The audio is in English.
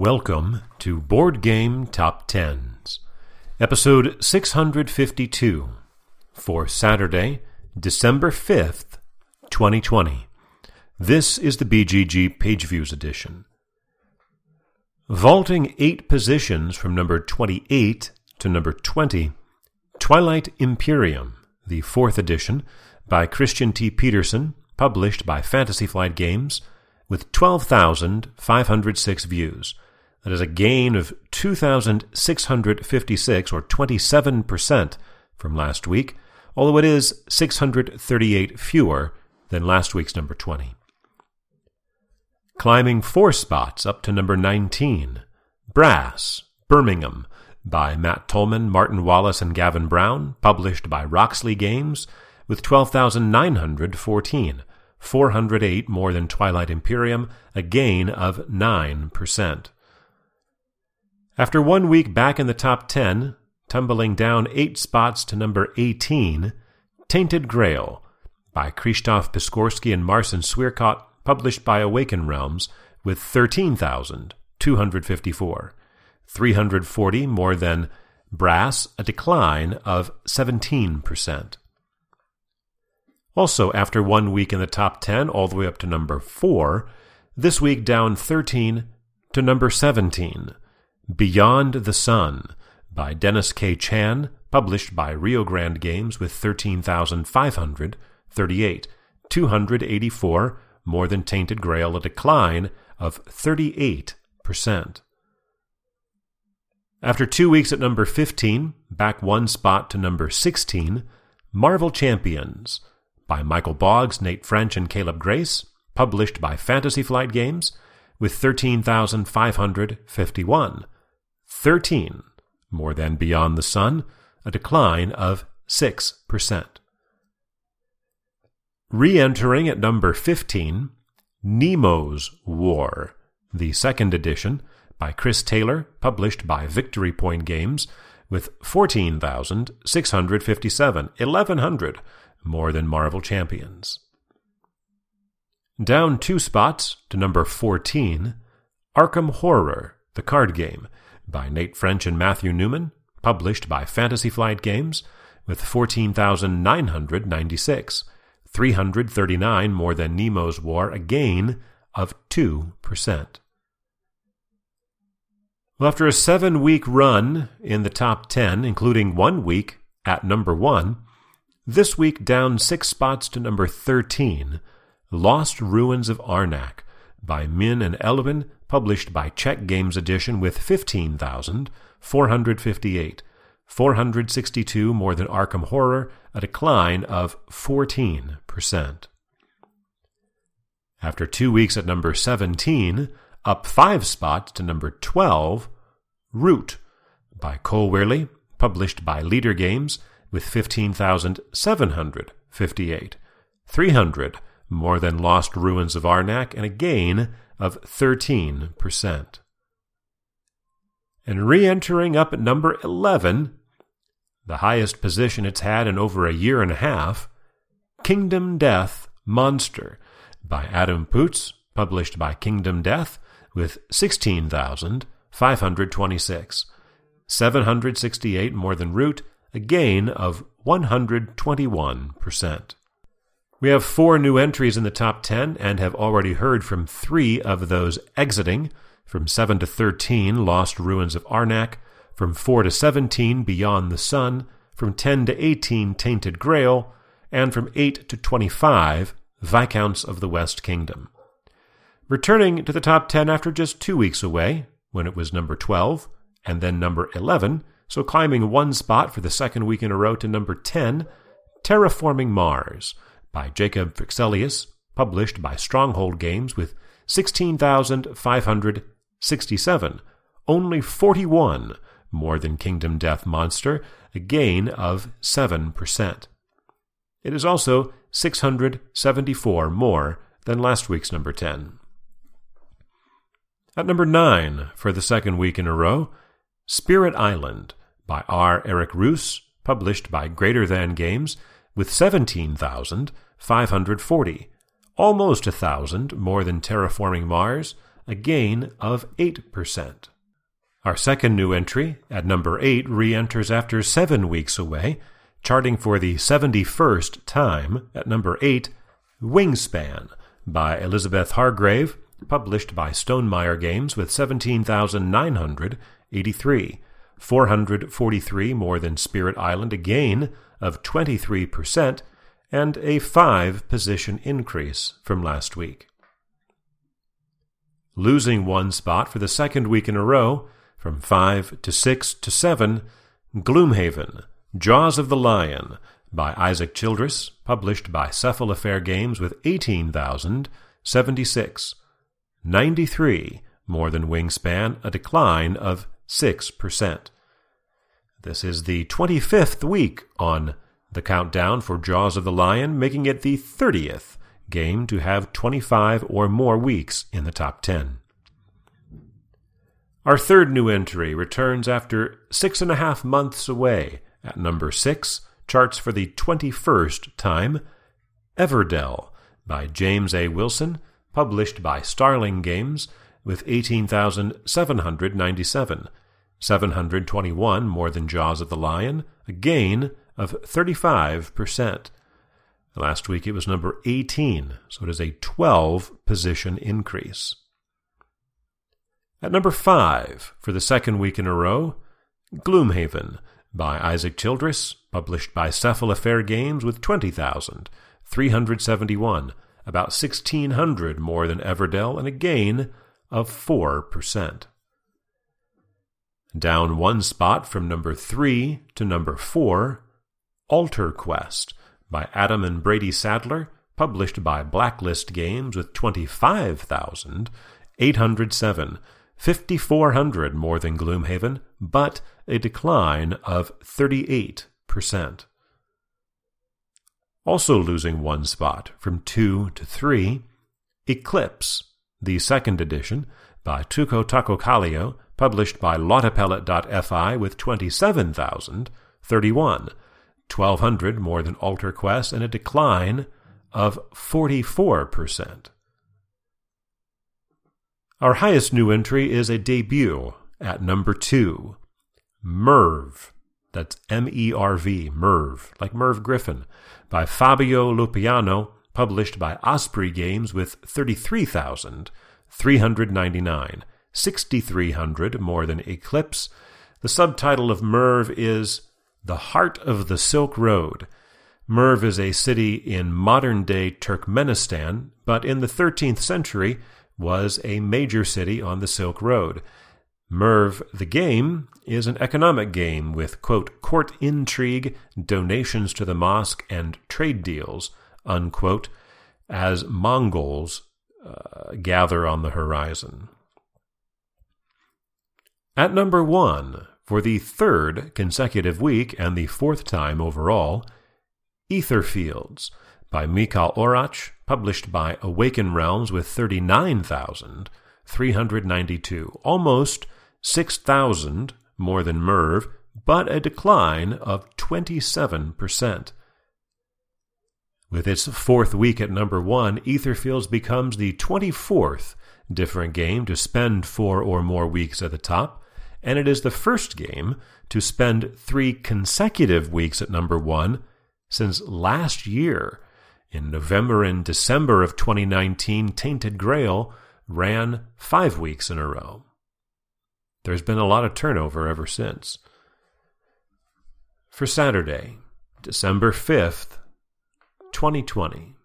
Welcome to Board Game Top Tens, episode 652 for Saturday, December 5th, 2020. This is the BGG Page Views edition. Vaulting eight positions from number 28 to number 20, Twilight Imperium, the fourth edition, by Christian T. Petersen, published by Fantasy Flight Games, with 12,506 views. That is a gain of 2,656, or 27%, from last week, although it is 638 fewer than last week's number 20. Climbing four spots up to number 19, Brass, Birmingham, by Matt Tolman, Martin Wallace, and Gavin Brown, published by Roxley Games, with 12,914. 408 more than Twilight Imperium, a gain of 9%. After one week back in the top 10, tumbling down eight spots to number 18, Tainted Grail by Krzysztof Piskorski and Marcin Swierkot, published by Awaken Realms, with 13,254. 340 more than Brass, a decline of 17%. Also, after one week in the top 10, all the way up to number 4, this week down 13 to number 17, Beyond the Sun by Dennis K. Chan, published by Rio Grande Games with 13,538, 284 more than Tainted Grail, a decline of 38%. After two weeks at number 15, back one spot to number 16, Marvel Champions by Michael Boggs, Nate French, and Caleb Grace, published by Fantasy Flight Games, with 13,551. 13 more than Beyond the Sun, a decline of 6%. Re entering at number 15, Nemo's War, the second edition, by Chris Taylor, published by Victory Point Games, with 14,657, 1,100 more than Marvel Champions. Down two spots to number 14, Arkham Horror, the card game, by Nate French and Matthew Newman, published by Fantasy Flight Games, with 14,996, 339 more than Nemo's War, a gain of 2%. Well, after a seven week run in the top 10, including one week at number one, this week down six spots to number 13, Lost Ruins of Arnak by Min and Elwen, published by Czech Games Edition with 15,458. 462 more than Arkham Horror, a decline of 14%. After two weeks at number 17, up five spots to number 12, Root by Cole Wehrle, published by Leder Games with 15,758. 300 more than Lost Ruins of Arnak, and a gain of 13%. And re entering up at number 11, the highest position it's had in over a year and a half, Kingdom Death Monster by Adam Poots, published by Kingdom Death, with 16,526. 768 more than Root, a gain of 121%. We have four new entries in the top 10 and have already heard from three of those exiting. From 7 to 13, Lost Ruins of Arnak. From 4 to 17, Beyond the Sun. From 10 to 18, Tainted Grail. And from 8 to 25, Viscounts of the West Kingdom. Returning to the top 10 after just two weeks away, when it was number 12, and then number 11, so climbing one spot for the second week in a row to number 10, Terraforming Mars by Jacob Fryxelius, published by Stronghold Games with 16,567, only 41 more than Kingdom Death Monster, a gain of 7%. It is also 674 more than last week's number 10. At number 9, for the second week in a row, Spirit Island by R. Eric Reuss, published by Greater Than Games, with 17,540, almost a thousand more than Terraforming Mars, a gain of 8%. Our second new entry, at number 8, re enters after seven weeks away, charting for the 71st time at number 8, Wingspan by Elizabeth Hargrave, published by Stonemaier Games with 17,983, 443 more than Spirit Island, a gain of 23%, and a 5 position increase from last week. Losing one spot for the second week in a row, from 5 to 6 to 7, Gloomhaven, Jaws of the Lion, by Isaac Childress, published by Cephalofair Games with 18,076. 93 more than Wingspan, a decline of 6%. This is the 25th week on the countdown for Jaws of the Lion, making it the 30th game to have 25 or more weeks in the top 10. Our third new entry returns after six and a half months away at number 6, charts for the 21st time, Everdell by James A. Wilson, published by Starling Games, with 18,797, 721 more than Jaws of the Lion, a gain of 35%. Last week it was number 18, so it is a 12 position increase. At number 5, for the second week in a row, Gloomhaven by Isaac Childress, published by Cephalofair Games with 20,371, about 1,600 more than Everdell, and a gain of 4%. Down one spot from number 3 to number 4, Altar Quest by Adam and Brady Sadler, published by Blacklist Games with 25,807, 5,400 more than Gloomhaven, but a decline of 38%. Also losing one spot from 2 to 3, Eclipse, the second edition, by Touko Taco published by Lautapelit.fi with 27,031, 1,200 more than Altar Quest, and a decline of 44%. Our highest new entry is a debut at number 2, Merv. That's M E R V, Merv, like Merv Griffin, by Fabio Lopiano, published by Osprey Games with 33,399, 6,300 more than Eclipse. The subtitle of Merv is The Heart of the Silk Road. Merv is a city in modern day Turkmenistan, but in the 13th century was a major city on the Silk Road. Merv the Game is an economic game with, quote, court intrigue, donations to the mosque, and trade deals, unquote, as Mongols uh, gather on the horizon. At number one, for the third consecutive week and the fourth time overall, Etherfields by Michal Oracz, published by Awaken Realms with 39,392, almost 6,000 more than Merv, but a decline of 27%. With its fourth week at number one, Etherfields becomes the 24th different game to spend four or more weeks at the top, and it is the first game to spend three consecutive weeks at number one since last year. In November and December of 2019, Tainted Grail ran five weeks in a row. There's been a lot of turnover ever since. For Saturday, December 5th, 2020.